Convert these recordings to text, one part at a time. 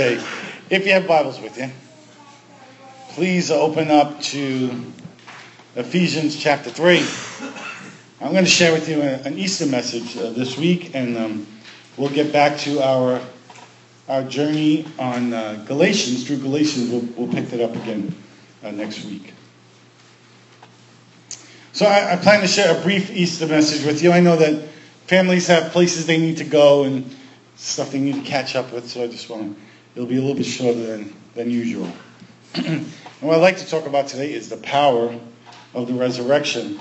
Okay. If you have Bibles with you, please open up to Ephesians chapter 3. I'm going to share with you an Easter message uh, this week, and um, we'll get back to our our journey on uh, Galatians. Through Galatians, we'll, we'll pick that up again uh, next week. So I, I plan to share a brief Easter message with you. I know that families have places they need to go and stuff they need to catch up with, so I just want to, it'll be a little bit shorter than, than usual. and what I'd like to talk about today is the power of the resurrection,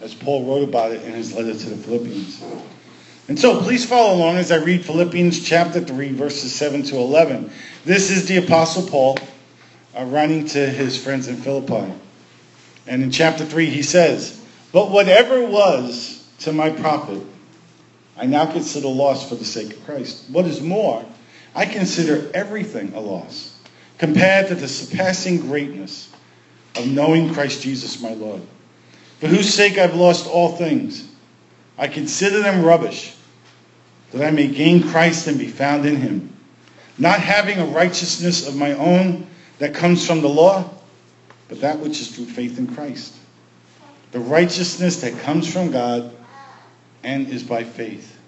as Paul wrote about it in his letter to the Philippians. And so please follow along as I read Philippians chapter 3, verses 7 to 11. This is the Apostle Paul uh, writing to his friends in Philippi. And in chapter 3, he says, But whatever was to my profit, I now consider loss for the sake of Christ. What is more, I consider everything a loss compared to the surpassing greatness of knowing Christ Jesus my Lord, for whose sake I've lost all things. I consider them rubbish, that I may gain Christ and be found in him, not having a righteousness of my own that comes from the law, but that which is through faith in Christ. The righteousness that comes from God and is by faith.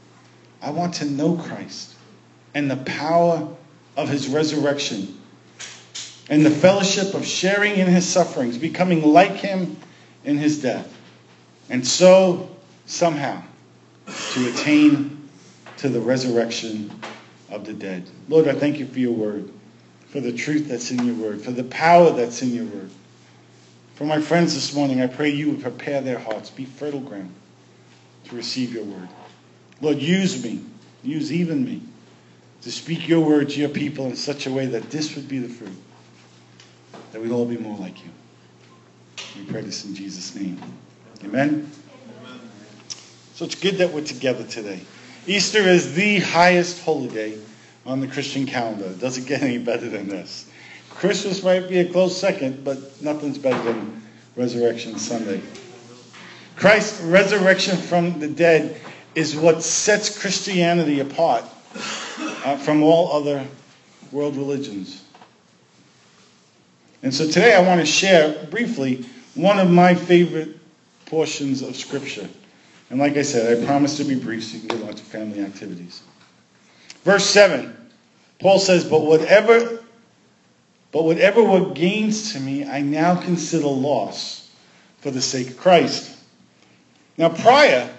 I want to know Christ and the power of his resurrection and the fellowship of sharing in his sufferings, becoming like him in his death. And so, somehow, to attain to the resurrection of the dead. Lord, I thank you for your word, for the truth that's in your word, for the power that's in your word. For my friends this morning, I pray you would prepare their hearts, be fertile ground to receive your word. Lord, use me, use even me, to speak your word to your people in such a way that this would be the fruit, that we'd all be more like you. We pray this in Jesus' name. Amen? Amen. So it's good that we're together today. Easter is the highest holiday on the Christian calendar. It doesn't get any better than this. Christmas might be a close second, but nothing's better than Resurrection Sunday. Christ's resurrection from the dead is what sets Christianity apart uh, from all other world religions. And so today I want to share briefly one of my favorite portions of Scripture. And like I said, I promise to be brief so you can get on to family activities. Verse 7, Paul says, But whatever but whatever were gains to me, I now consider loss for the sake of Christ. Now, prior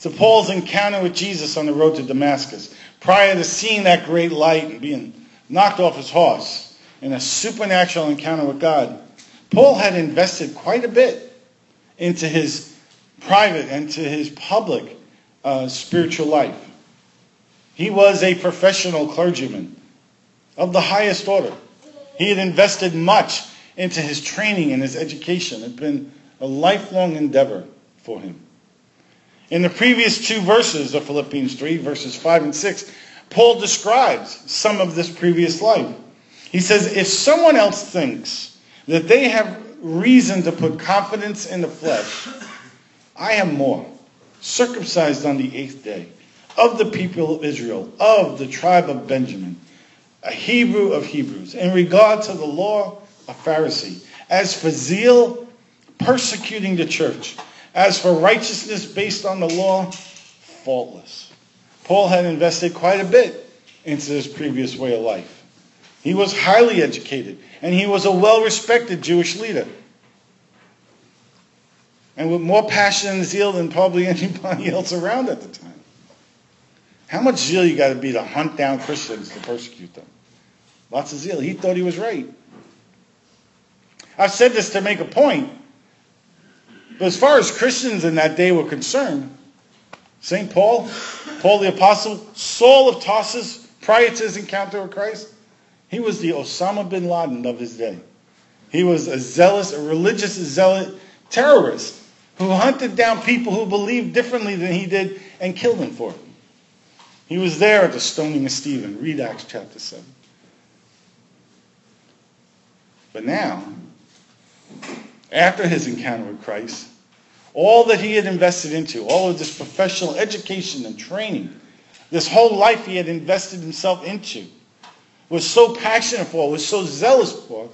to Paul's encounter with Jesus on the road to Damascus, prior to seeing that great light and being knocked off his horse in a supernatural encounter with God, Paul had invested quite a bit into his private and to his public uh, spiritual life. He was a professional clergyman of the highest order. He had invested much into his training and his education. It had been a lifelong endeavor for him. In the previous two verses of Philippians 3, verses 5 and 6, Paul describes some of this previous life. He says, If someone else thinks that they have reason to put confidence in the flesh, I am more, circumcised on the eighth day, of the people of Israel, of the tribe of Benjamin a Hebrew of Hebrews. In regard to the law, a Pharisee. As for zeal, persecuting the church. As for righteousness based on the law, faultless. Paul had invested quite a bit into his previous way of life. He was highly educated, and he was a well respected Jewish leader. And with more passion and zeal than probably anybody else around at the time. How much zeal you got to be to hunt down Christians to persecute them? Lots of zeal. He thought he was right. I've said this to make a point. But as far as Christians in that day were concerned, St. Paul, Paul the Apostle, Saul of Tarsus, prior to his encounter with Christ, he was the Osama bin Laden of his day. He was a zealous, a religious zealot terrorist who hunted down people who believed differently than he did and killed them for it. He was there at the stoning of Stephen. Read Acts chapter 7. But now, after his encounter with Christ, all that he had invested into, all of this professional education and training, this whole life he had invested himself into, was so passionate for, was so zealous for,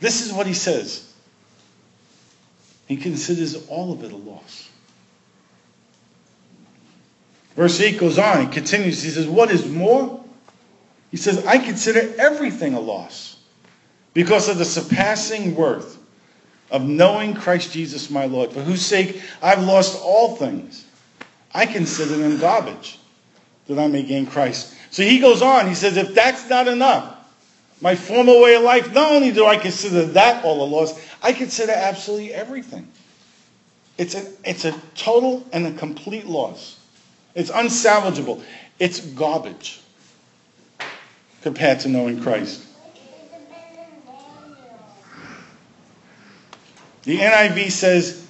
this is what he says. He considers all of it a loss. Verse 8 goes on, he continues, he says, What is more? He says, I consider everything a loss because of the surpassing worth of knowing Christ Jesus my Lord, for whose sake I've lost all things. I consider them garbage that I may gain Christ. So he goes on, he says, if that's not enough, my former way of life, not only do I consider that all a loss, I consider absolutely everything. It's a, it's a total and a complete loss. It's unsalvageable. It's garbage compared to knowing Christ. The NIV says,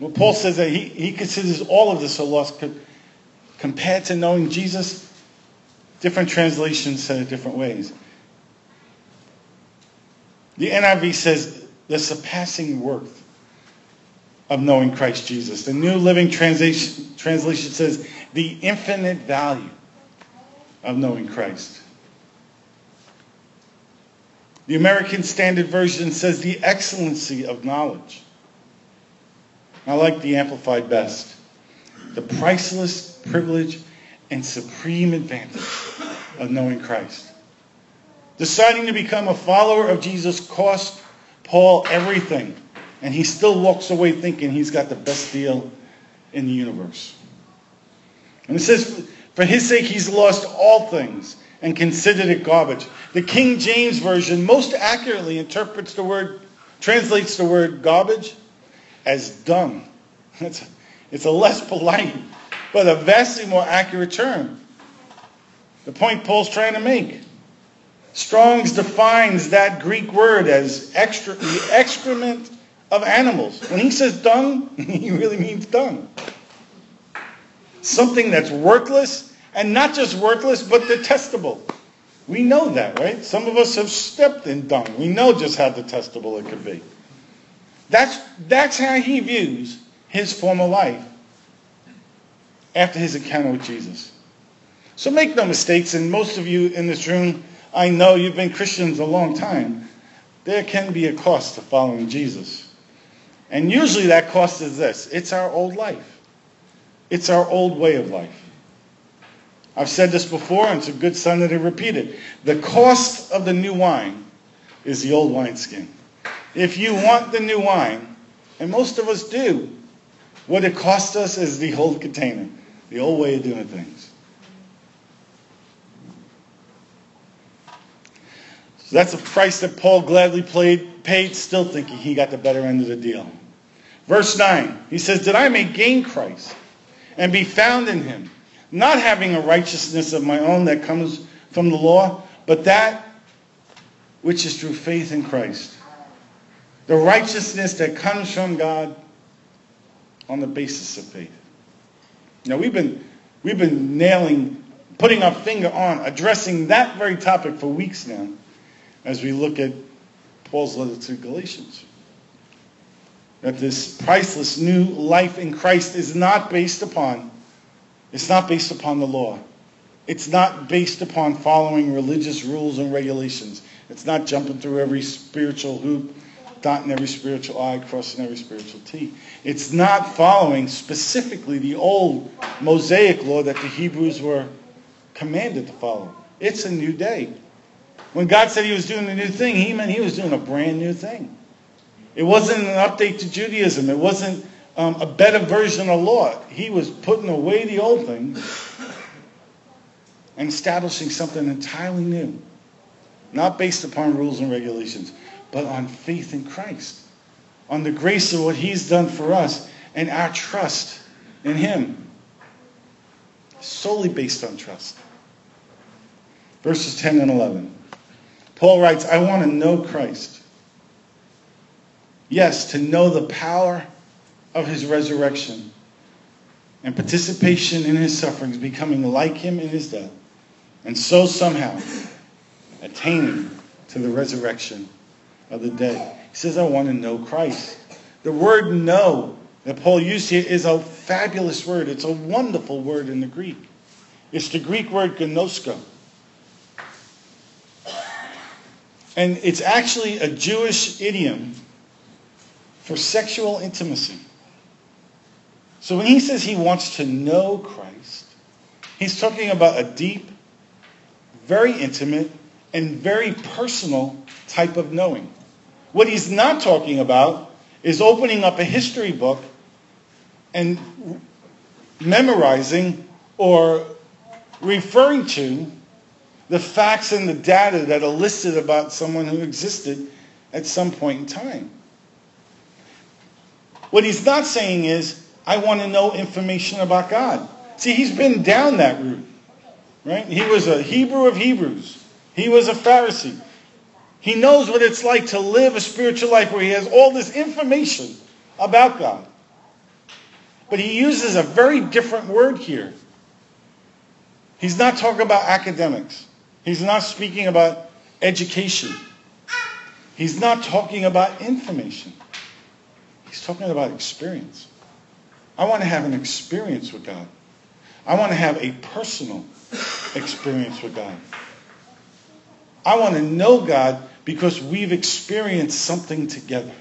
well, Paul says that he, he considers all of this a loss compared to knowing Jesus. Different translations say it different ways. The NIV says the surpassing worth of knowing Christ Jesus. The New Living Translation, translation says the infinite value of knowing Christ. The American Standard Version says the excellency of knowledge. I like the Amplified best. The priceless privilege and supreme advantage of knowing Christ. Deciding to become a follower of Jesus cost Paul everything, and he still walks away thinking he's got the best deal in the universe. And it says, for his sake, he's lost all things and considered it garbage. The King James Version most accurately interprets the word, translates the word garbage as dung. It's a, it's a less polite, but a vastly more accurate term. The point Paul's trying to make. Strong's defines that Greek word as extra, the excrement of animals. When he says dung, he really means dung. Something that's worthless, and not just worthless, but detestable. We know that, right? Some of us have stepped in dung. We know just how detestable it could be. That's, that's how he views his former life after his encounter with Jesus. So make no mistakes, and most of you in this room, I know you've been Christians a long time. There can be a cost to following Jesus. And usually that cost is this it's our old life, it's our old way of life. I've said this before, and it's a good sign that I repeat it. The cost of the new wine is the old wineskin. If you want the new wine, and most of us do, what it costs us is the old container, the old way of doing things. So that's a price that Paul gladly played, paid, still thinking he got the better end of the deal. Verse 9, he says, That I may gain Christ and be found in him not having a righteousness of my own that comes from the law, but that which is through faith in Christ. The righteousness that comes from God on the basis of faith. Now we've been we've been nailing, putting our finger on, addressing that very topic for weeks now, as we look at Paul's letter to Galatians. That this priceless new life in Christ is not based upon it's not based upon the law. It's not based upon following religious rules and regulations. It's not jumping through every spiritual hoop, dotting every spiritual I, crossing every spiritual T. It's not following specifically the old Mosaic law that the Hebrews were commanded to follow. It's a new day. When God said he was doing a new thing, he meant he was doing a brand new thing. It wasn't an update to Judaism. It wasn't um, a better version of law. He was putting away the old thing and establishing something entirely new, not based upon rules and regulations, but on faith in Christ, on the grace of what He's done for us, and our trust in Him. Solely based on trust. Verses 10 and 11. Paul writes, I want to know Christ. Yes, to know the power of his resurrection and participation in his sufferings, becoming like him in his death, and so somehow attaining to the resurrection of the dead. He says, I want to know Christ. The word know that Paul used here is a fabulous word. It's a wonderful word in the Greek. It's the Greek word gnosko. And it's actually a Jewish idiom for sexual intimacy. So when he says he wants to know Christ, he's talking about a deep, very intimate, and very personal type of knowing. What he's not talking about is opening up a history book and memorizing or referring to the facts and the data that are listed about someone who existed at some point in time. What he's not saying is, I want to know information about God. See, he's been down that route, right? He was a Hebrew of Hebrews. He was a Pharisee. He knows what it's like to live a spiritual life where he has all this information about God. But he uses a very different word here. He's not talking about academics. He's not speaking about education. He's not talking about information. He's talking about experience. I want to have an experience with God. I want to have a personal experience with God. I want to know God because we've experienced something together.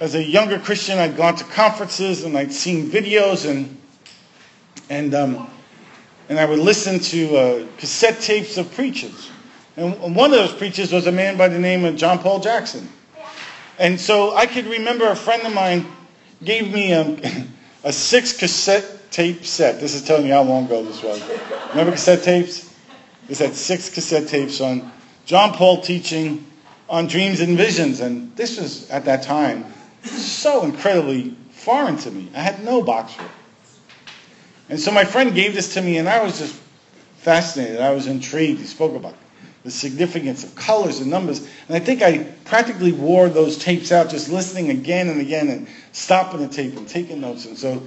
As a younger Christian, I'd gone to conferences and I'd seen videos and and um, and I would listen to uh, cassette tapes of preachers. And one of those preachers was a man by the name of John Paul Jackson. And so I could remember a friend of mine gave me a, a six cassette tape set. This is telling you how long ago this was. Remember cassette tapes? This had six cassette tapes on John Paul teaching on dreams and visions. And this was, at that time, so incredibly foreign to me. I had no box for it. And so my friend gave this to me, and I was just fascinated. I was intrigued. He spoke about the significance of colors and numbers. And I think I practically wore those tapes out, just listening again and again and stopping the tape and taking notes. And so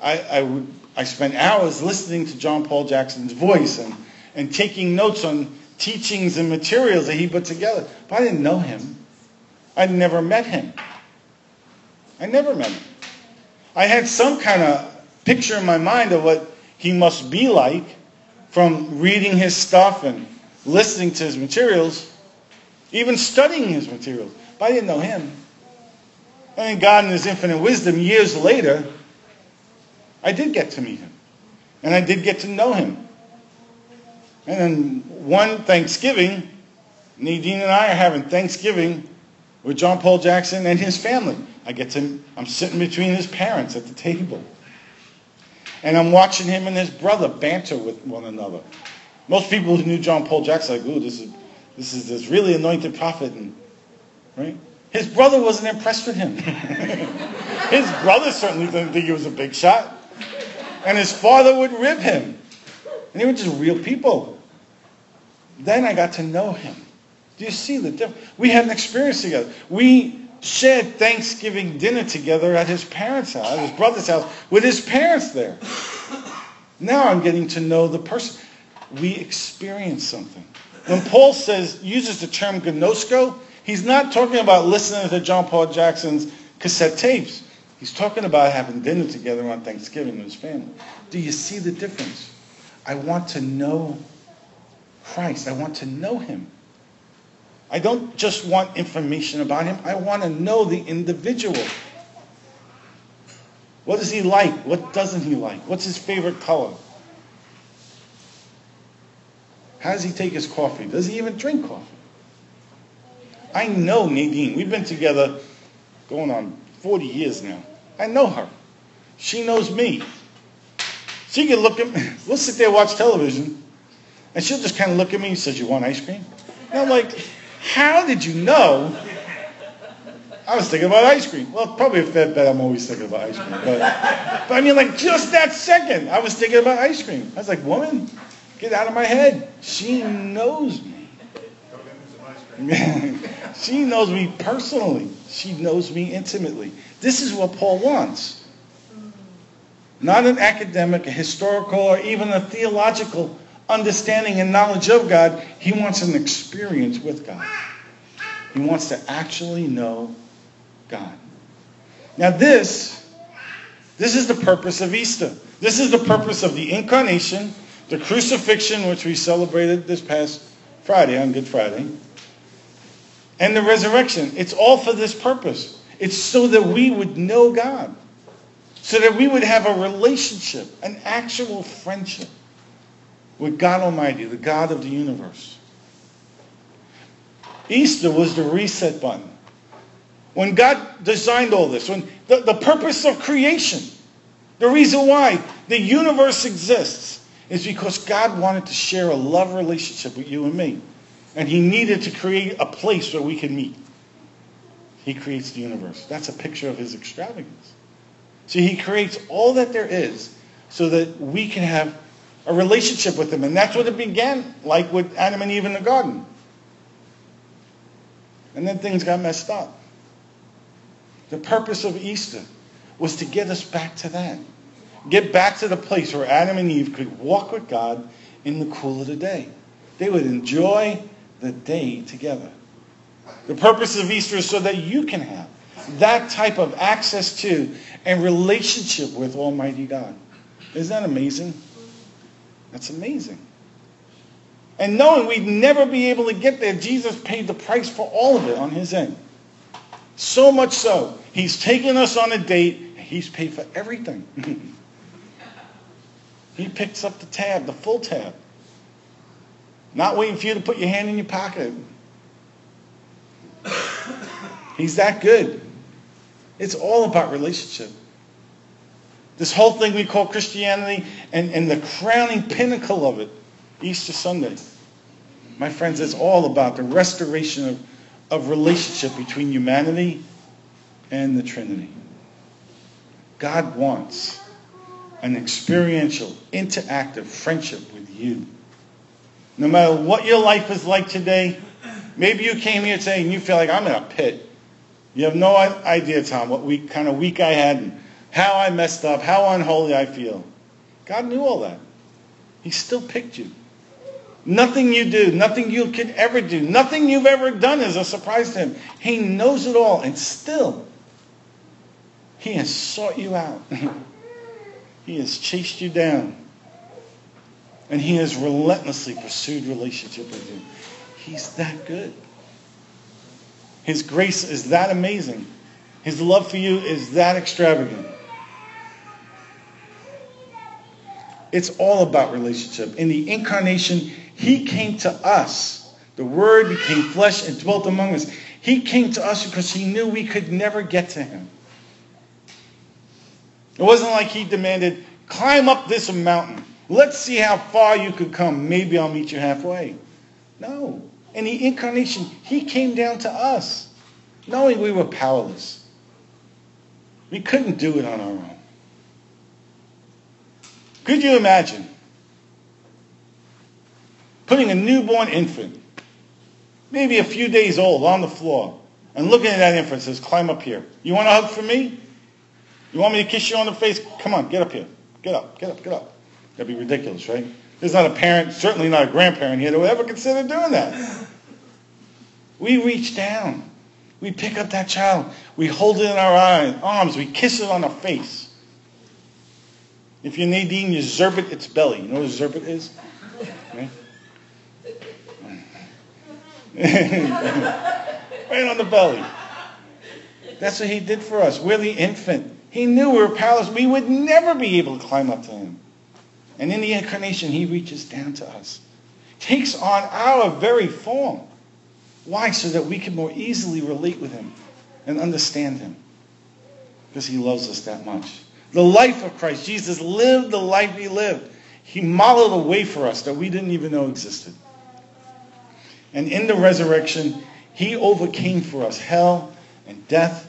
I, I, would, I spent hours listening to John Paul Jackson's voice and, and taking notes on teachings and materials that he put together. But I didn't know him. I'd never met him. I never met him. I had some kind of picture in my mind of what he must be like from reading his stuff and listening to his materials, even studying his materials. But I didn't know him. And God, in his infinite wisdom, years later, I did get to meet him. And I did get to know him. And then one Thanksgiving, Nadine and I are having Thanksgiving with John Paul Jackson and his family. I get to, I'm sitting between his parents at the table. And I'm watching him and his brother banter with one another. Most people who knew John Paul Jackson like, ooh, this is this is this really anointed prophet, and right? His brother wasn't impressed with him. his brother certainly didn't think he was a big shot. And his father would rib him. And they were just real people. Then I got to know him. Do you see the difference? We had an experience together. We shared Thanksgiving dinner together at his parents' house, at his brother's house, with his parents there. Now I'm getting to know the person we experience something. When Paul says, uses the term gnosko, he's not talking about listening to John Paul Jackson's cassette tapes. He's talking about having dinner together on Thanksgiving with his family. Do you see the difference? I want to know Christ. I want to know him. I don't just want information about him. I want to know the individual. What is he like? What doesn't he like? What's his favorite color? How does he take his coffee? Does he even drink coffee? I know Nadine. We've been together going on 40 years now. I know her. She knows me. She can look at me. We'll sit there watch television, and she'll just kind of look at me and says, "You want ice cream?" And I'm like, "How did you know?" I was thinking about ice cream. Well, probably a fair bet I'm always thinking about ice cream. But, but I mean, like just that second, I was thinking about ice cream. I was like, "Woman, Get out of my head. She knows me. she knows me personally. She knows me intimately. This is what Paul wants. Not an academic, a historical, or even a theological understanding and knowledge of God. He wants an experience with God. He wants to actually know God. Now this, this is the purpose of Easter. This is the purpose of the incarnation, the crucifixion, which we celebrated this past Friday, on Good Friday, and the resurrection. It's all for this purpose. It's so that we would know God, so that we would have a relationship, an actual friendship with God Almighty, the God of the universe. Easter was the reset button. When God designed all this, when the, the purpose of creation, the reason why the universe exists is because God wanted to share a love relationship with you and me. And he needed to create a place where we can meet. He creates the universe. That's a picture of his extravagance. See, he creates all that there is so that we can have a relationship with him. And that's what it began like with Adam and Eve in the garden. And then things got messed up. The purpose of Easter was to get us back to that. Get back to the place where Adam and Eve could walk with God in the cool of the day. They would enjoy the day together. The purpose of Easter is so that you can have that type of access to and relationship with Almighty God. Isn't that amazing? That's amazing. And knowing we'd never be able to get there, Jesus paid the price for all of it on his end. So much so, he's taken us on a date, he's paid for everything. he picks up the tab, the full tab. Not waiting for you to put your hand in your pocket. He's that good. It's all about relationship. This whole thing we call Christianity and, and the crowning pinnacle of it, Easter Sunday. My friends, it's all about the restoration of, of relationship between humanity and the Trinity. God wants an experiential, interactive friendship with you. No matter what your life is like today, maybe you came here today and you feel like I'm in a pit. You have no idea, Tom, what week, kind of week I had and how I messed up, how unholy I feel. God knew all that. He still picked you. Nothing you do, nothing you could ever do, nothing you've ever done is a surprise to him. He knows it all, and still, he has sought you out. he has chased you down. And he has relentlessly pursued relationship with you. He's that good. His grace is that amazing. His love for you is that extravagant. It's all about relationship. In the incarnation, he came to us. The Word became flesh and dwelt among us. He came to us because he knew we could never get to him. It wasn't like he demanded, climb up this mountain. Let's see how far you could come. Maybe I'll meet you halfway. No. In the incarnation, he came down to us, knowing we were powerless. We couldn't do it on our own. Could you imagine putting a newborn infant, maybe a few days old, on the floor and looking at that infant says, climb up here. You want a hug from me? You want me to kiss you on the face? Come on, get up here. Get up, get up, get up. That'd be ridiculous, right? There's not a parent, certainly not a grandparent here that would ever consider doing that. We reach down. We pick up that child. We hold it in our arms. We kiss it on the face. If you're Nadine, you zerbit its belly. You know what a zerbit is? Right? right on the belly. That's what he did for us. We're the infant. He knew we were powerless. We would never be able to climb up to him. And in the incarnation, he reaches down to us, takes on our very form. Why? So that we can more easily relate with him and understand him. Because he loves us that much. The life of Christ. Jesus lived the life he lived. He modeled a way for us that we didn't even know existed. And in the resurrection, he overcame for us hell and death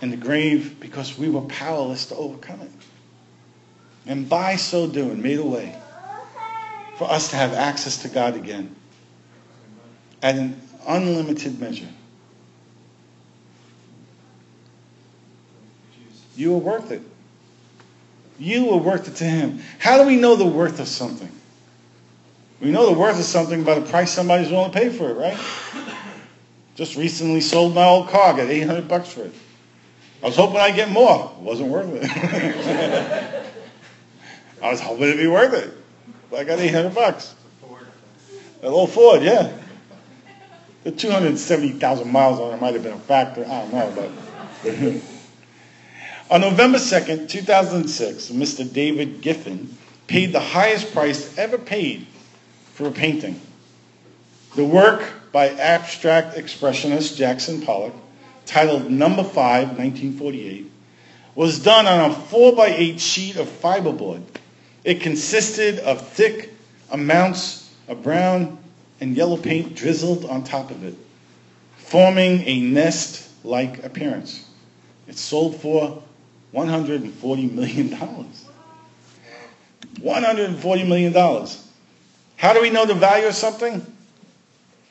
and the grave because we were powerless to overcome it. And by so doing, made a way for us to have access to God again at an unlimited measure. You are worth it. You are worth it to Him. How do we know the worth of something? We know the worth of something by the price somebody's willing to pay for it, right? Just recently sold my old car, got 800 bucks for it. I was hoping I'd get more. It wasn't worth it. I was hoping it'd be worth it. But I got 800 bucks. A little Ford, yeah. The 270,000 miles on it might have been a factor. I don't know, but. on November 2nd, 2006, Mr. David Geffen paid the highest price ever paid for a painting. The work by abstract expressionist Jackson Pollock, titled Number 5, 1948, was done on a 4 by 8 sheet of fiberboard. It consisted of thick amounts of brown and yellow paint drizzled on top of it, forming a nest-like appearance. It sold for $140 million. $140 million. How do we know the value of something?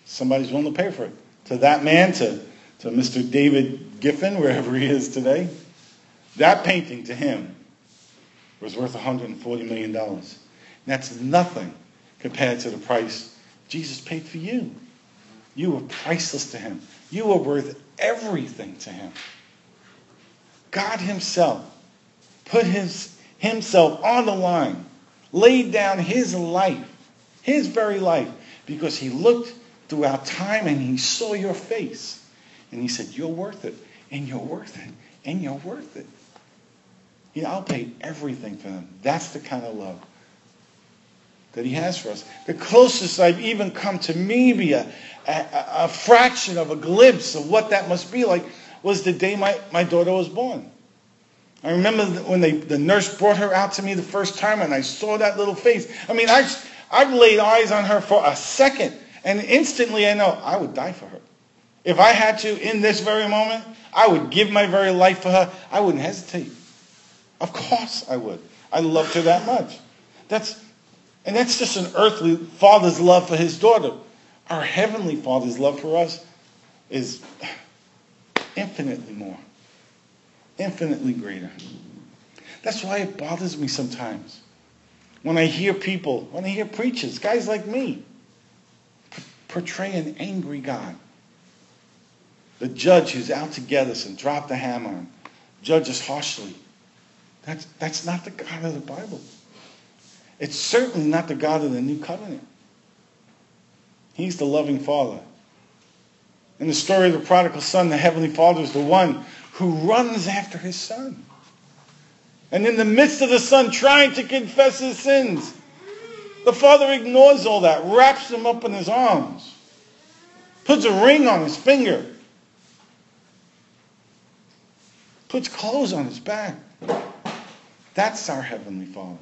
Somebody's willing to pay for it. To that man, to, to Mr. David Geffen, wherever he is today, that painting to him was worth $140 million. That's nothing compared to the price Jesus paid for you. You were priceless to him. You were worth everything to him. God himself put his, himself on the line, laid down his life, his very life, because he looked throughout time and he saw your face. And he said, You're worth it, and you're worth it, and you're worth it. You know, I'll pay everything for them. That's the kind of love that he has for us. The closest I've even come to maybe a, a, a fraction of a glimpse of what that must be like was the day my, my daughter was born. I remember when they, the nurse brought her out to me the first time and I saw that little face. I mean, I, I've laid eyes on her for a second and instantly I know I would die for her. If I had to in this very moment, I would give my very life for her. I wouldn't hesitate. Of course I would. I loved her that much. That's, and that's just an earthly father's love for his daughter. Our heavenly father's love for us is infinitely more, infinitely greater. That's why it bothers me sometimes when I hear people, when I hear preachers, guys like me, portray an angry God. The judge who's out to get us and drop the hammer and judge us harshly. That's, that's not the God of the Bible. It's certainly not the God of the new covenant. He's the loving Father. In the story of the prodigal son, the heavenly Father is the one who runs after his son. And in the midst of the son trying to confess his sins, the father ignores all that, wraps him up in his arms, puts a ring on his finger, puts clothes on his back. That's our Heavenly Father.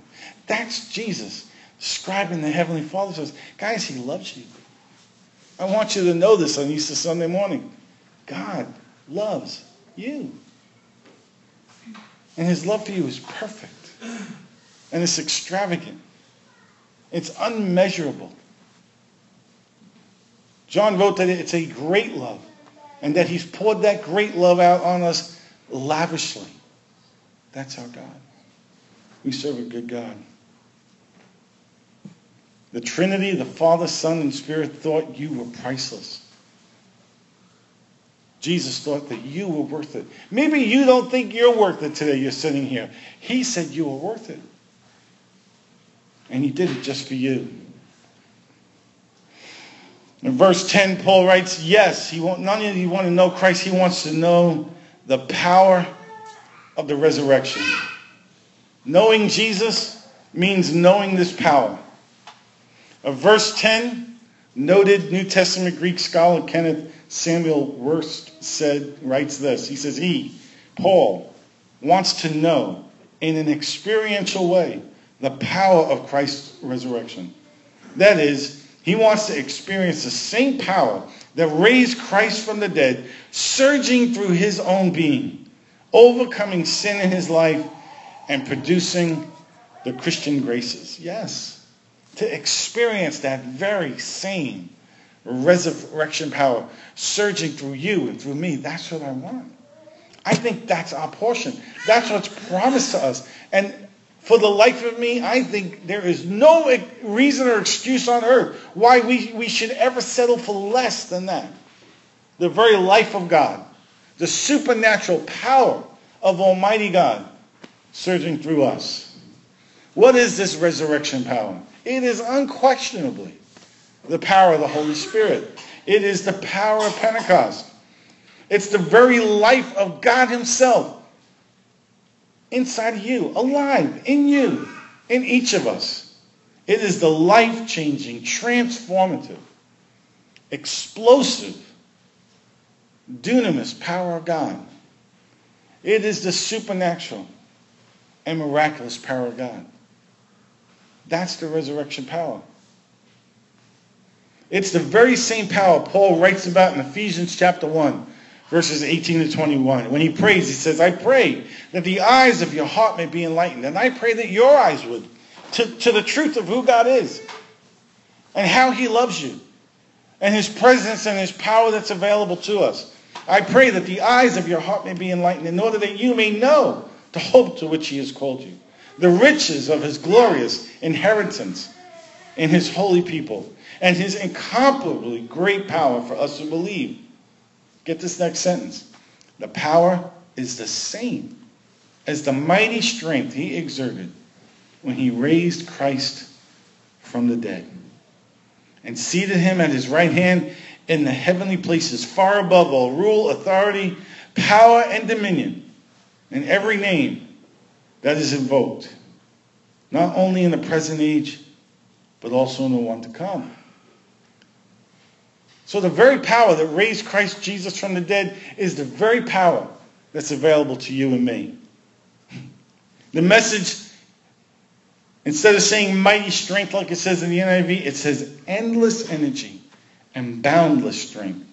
That's Jesus describing the Heavenly Father. Says, guys, He loves you. I want you to know this on Easter Sunday morning. God loves you. And His love for you is perfect. And it's extravagant. It's unmeasurable. John wrote that it's a great love and that he's poured that great love out on us lavishly. That's our God. We serve a good God. The Trinity, the Father, Son, and Spirit thought you were priceless. Jesus thought that you were worth it. Maybe you don't think you're worth it today, you're sitting here. He said you were worth it. And he did it just for you. In verse 10, Paul writes, Yes, he want, not only do you want to know Christ, he wants to know the power of the resurrection. Knowing Jesus means knowing this power. Of verse 10, noted New Testament Greek scholar Kenneth Samuel Wuest said, writes this. He says, He, Paul, wants to know in an experiential way the power of Christ's resurrection. That is, he wants to experience the same power that raised Christ from the dead, surging through his own being, overcoming sin in his life, and producing the Christian graces. Yes, to experience that very same resurrection power surging through you and through me. That's what I want. I think that's our portion. That's what's promised to us. And for the life of me, I think there is no reason or excuse on earth why we, we should ever settle for less than that. The very life of God, the supernatural power of Almighty God surging through us. What is this resurrection power? It is unquestionably the power of the Holy Spirit. It is the power of Pentecost. It's the very life of God Himself inside of you, alive in you, in each of us. It is the life changing, transformative, explosive, dunamis power of God. It is the supernatural and miraculous power of God. That's the resurrection power. It's the very same power Paul writes about in Ephesians chapter 1, verses 18 to 21. When he prays, he says, I pray that the eyes of your heart may be enlightened. And I pray that your eyes would, to, to the truth of who God is and how he loves you and his presence and his power that's available to us. I pray that the eyes of your heart may be enlightened in order that you may know the hope to which he has called you, the riches of his glorious inheritance in his holy people and his incomparably great power for us to believe. Get this next sentence. The power is the same as the mighty strength he exerted when he raised Christ from the dead and seated him at his right hand in the heavenly places, far above all rule, authority, power, and dominion, and every name that is invoked, not only in the present age, but also in the one to come. So the very power that raised Christ Jesus from the dead is the very power that's available to you and me. The message, instead of saying mighty strength like it says in the NIV, it says endless energy and boundless strength.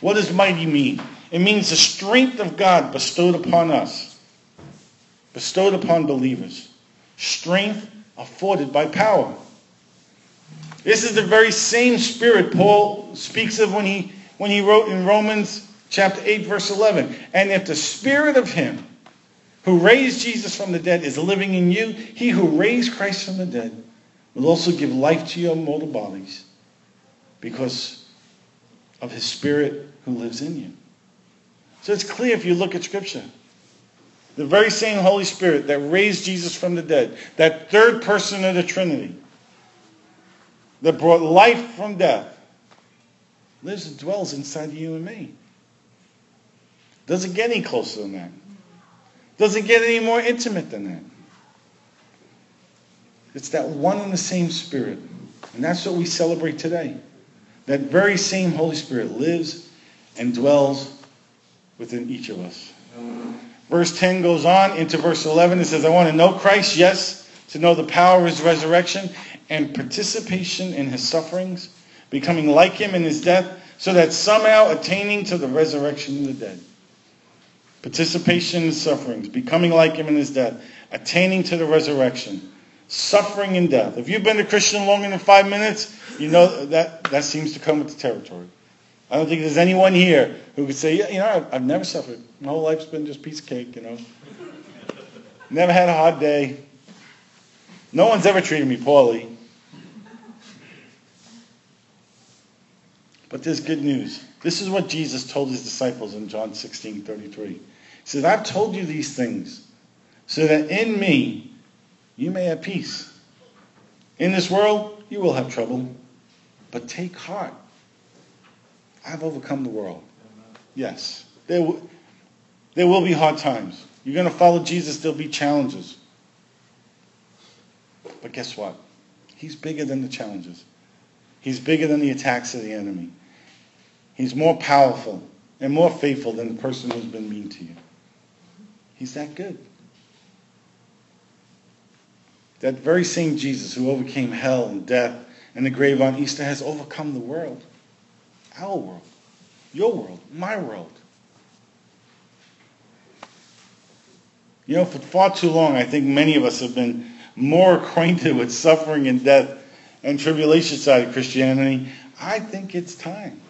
What does mighty mean? It means the strength of God bestowed upon us, bestowed upon believers. Strength afforded by power. This is the very same spirit Paul speaks of when he, when he wrote in Romans chapter 8, verse 11. And if the spirit of him who raised Jesus from the dead is living in you, he who raised Christ from the dead will also give life to your mortal bodies because of his spirit who lives in you. So it's clear if you look at Scripture. The very same Holy Spirit that raised Jesus from the dead, that third person of the Trinity, that brought life from death lives and dwells inside you and me. Doesn't get any closer than that. Doesn't get any more intimate than that. It's that one and the same Spirit. And that's what we celebrate today. That very same Holy Spirit lives and dwells within each of us. Verse 10 goes on into verse 11. It says, I want to know Christ, yes, to know the power of his resurrection and participation in his sufferings, becoming like him in his death, so that somehow attaining to the resurrection of the dead. Participation in his sufferings, becoming like him in his death, attaining to the resurrection, suffering in death. If you've been a Christian longer than five minutes, you know that that seems to come with the territory. I don't think there's anyone here who could say, yeah, you know, I've, I've never suffered. My whole life's been just piece of cake, you know. Never had a hard day. No one's ever treated me poorly. But there's good news. This is what Jesus told his disciples in John 16 33. He said, I've told you these things so that in me you may have peace. In this world you will have trouble, but take heart. I've overcome the world. Yes, there, w- there will be hard times. You're going to follow Jesus, there'll be challenges. But guess what? He's bigger than the challenges. He's bigger than the attacks of the enemy. He's more powerful and more faithful than the person who's been mean to you. He's that good. That very same Jesus who overcame hell and death and the grave on Easter has overcome the world. Our world. Your world. My world. You know, for far too long, I think many of us have been more acquainted with suffering and death and tribulation side of Christianity. I think it's time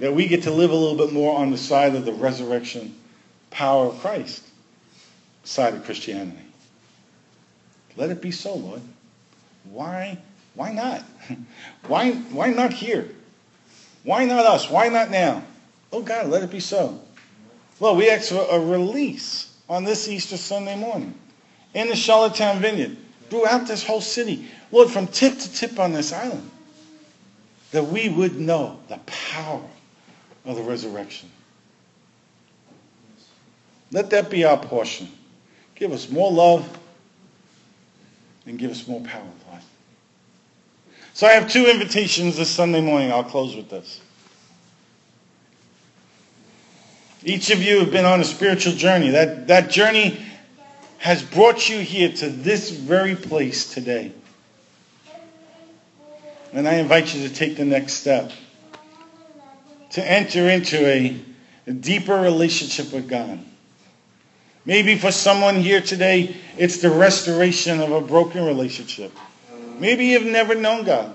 that we get to live a little bit more on the side of the resurrection power of Christ side of Christianity. Let it be so, Lord. Why? Why not? Why? Why not here? Why not us? Why not now? Oh God, let it be so. Well, we ask for a release on this Easter Sunday morning. in the Charlottetown Vineyard, throughout this whole city. Lord, from tip to tip on this island, that we would know the power of the resurrection. Let that be our portion. Give us more love and give us more power, Lord. So I have two invitations this Sunday morning. I'll close with this. Each of you have been on a spiritual journey. That, that journey has brought you here to this very place today. And I invite you to take the next step. To enter into a, a deeper relationship with God. Maybe for someone here today, it's the restoration of a broken relationship. Maybe you've never known God.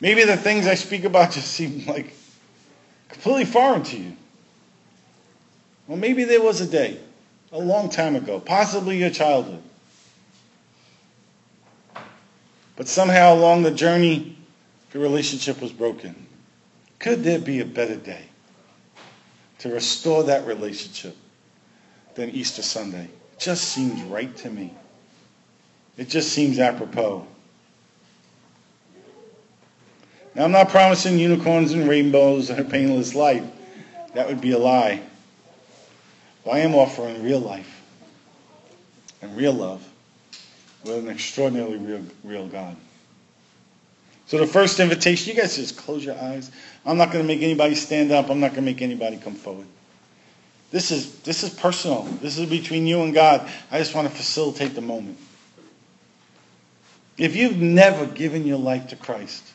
Maybe the things I speak about just seem like completely foreign to you. Well, maybe there was a day, a long time ago, possibly your childhood. But somehow along the journey, the relationship was broken. Could there be a better day to restore that relationship than Easter Sunday? It just seems right to me. It just seems apropos. Now, I'm not promising unicorns and rainbows and a painless life. That would be a lie. But I am offering real life and real love with an extraordinarily real, real God. So the first invitation, you guys just close your eyes. I'm not going to make anybody stand up. I'm not going to make anybody come forward. This is, this is personal. This is between you and God. I just want to facilitate the moment. If you've never given your life to Christ,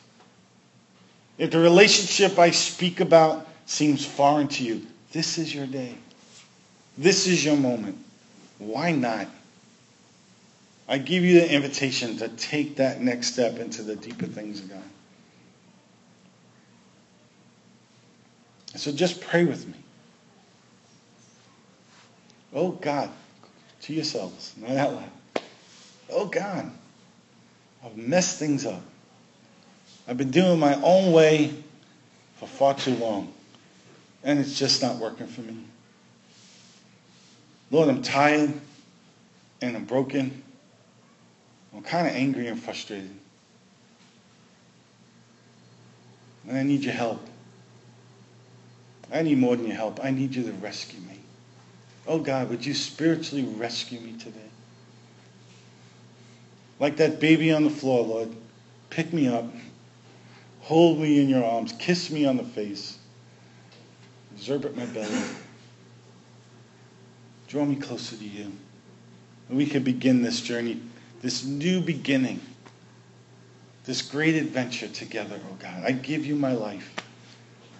if the relationship I speak about seems foreign to you, this is your day. This is your moment. Why not? I give you the invitation to take that next step into the deeper things of God. So just pray with me. Oh God, to yourselves, not out loud. Oh God, I've messed things up. I've been doing my own way for far too long, and it's just not working for me. Lord, I'm tired and I'm broken. I'm kind of angry and frustrated. And I need your help. I need more than your help. I need you to rescue me. Oh God, would you spiritually rescue me today? Like that baby on the floor, Lord, pick me up. Hold me in your arms. Kiss me on the face. Exuberate my belly. Draw me closer to you. And we can begin this journey, this new beginning, this great adventure together, oh God. I give you my life.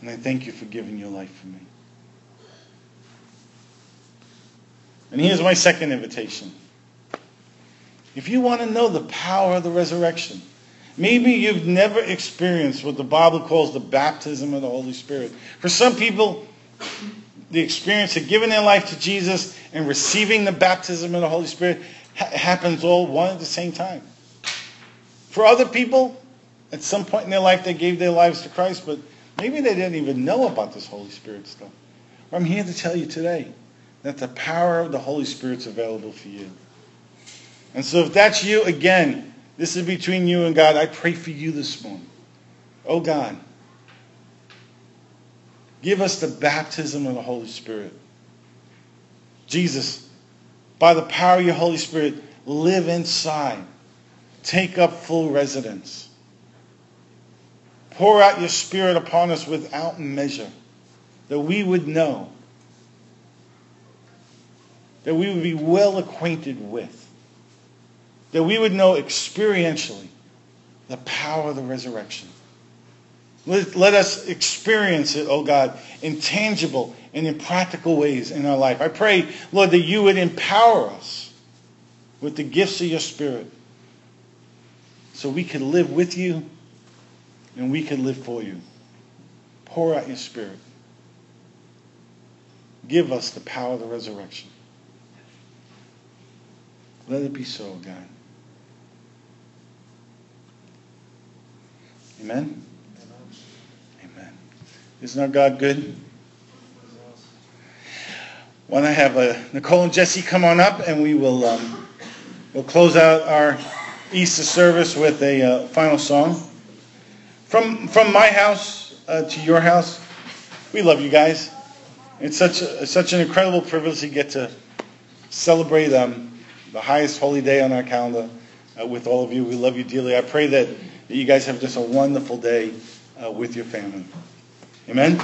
And I thank you for giving your life for me. And here's my second invitation. If you want to know the power of the resurrection, Maybe you've never experienced what the Bible calls the baptism of the Holy Spirit. For some people, the experience of giving their life to Jesus and receiving the baptism of the Holy Spirit ha- happens all one at the same time. For other people, at some point in their life, they gave their lives to Christ, but maybe they didn't even know about this Holy Spirit stuff. I'm here to tell you today that the power of the Holy Spirit's available for you. And so if that's you, again, this is between you and God. I pray for you this morning. Oh God, give us the baptism of the Holy Spirit. Jesus, by the power of your Holy Spirit, live inside. Take up full residence. Pour out your Spirit upon us without measure, that we would know, that we would be well acquainted with that we would know experientially the power of the resurrection. Let, let, us experience it, oh God, in tangible and in practical ways in our life. I pray, Lord, that you would empower us with the gifts of your Spirit so we can live with you and we can live for you. Pour out your Spirit. Give us the power of the resurrection. Let it be so, God. Amen? Amen. Isn't our God good? Want to have uh, Nicole and Jesse come on up, and we will um, we'll close out our Easter service with a uh, final song. From from my house uh, to your house, we love you guys. It's such a, such an incredible privilege to get to celebrate um, the highest holy day on our calendar uh, with all of you. We love you dearly. I pray that, you guys have just a wonderful day uh, with your family. Amen.